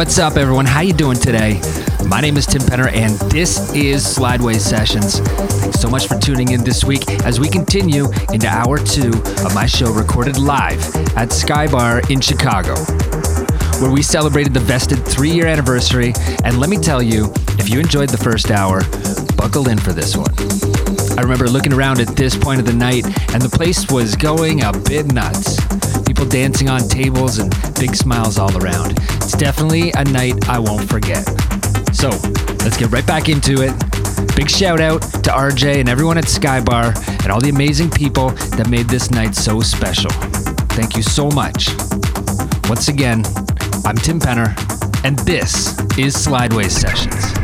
What's up, everyone? How you doing today? My name is Tim Penner, and this is Slideways Sessions. Thanks so much for tuning in this week as we continue into hour two of my show recorded live at Skybar in Chicago, where we celebrated the vested three year anniversary. And let me tell you, if you enjoyed the first hour, buckle in for this one. I remember looking around at this point of the night, and the place was going a bit nuts. People dancing on tables and big smiles all around. It's definitely a night I won't forget. So let's get right back into it. Big shout out to RJ and everyone at Skybar and all the amazing people that made this night so special. Thank you so much. Once again, I'm Tim Penner, and this is Slideways Sessions.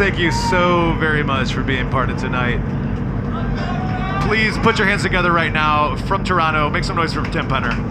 Thank you so very much for being part of tonight. Please put your hands together right now from Toronto. Make some noise for Tim Penner.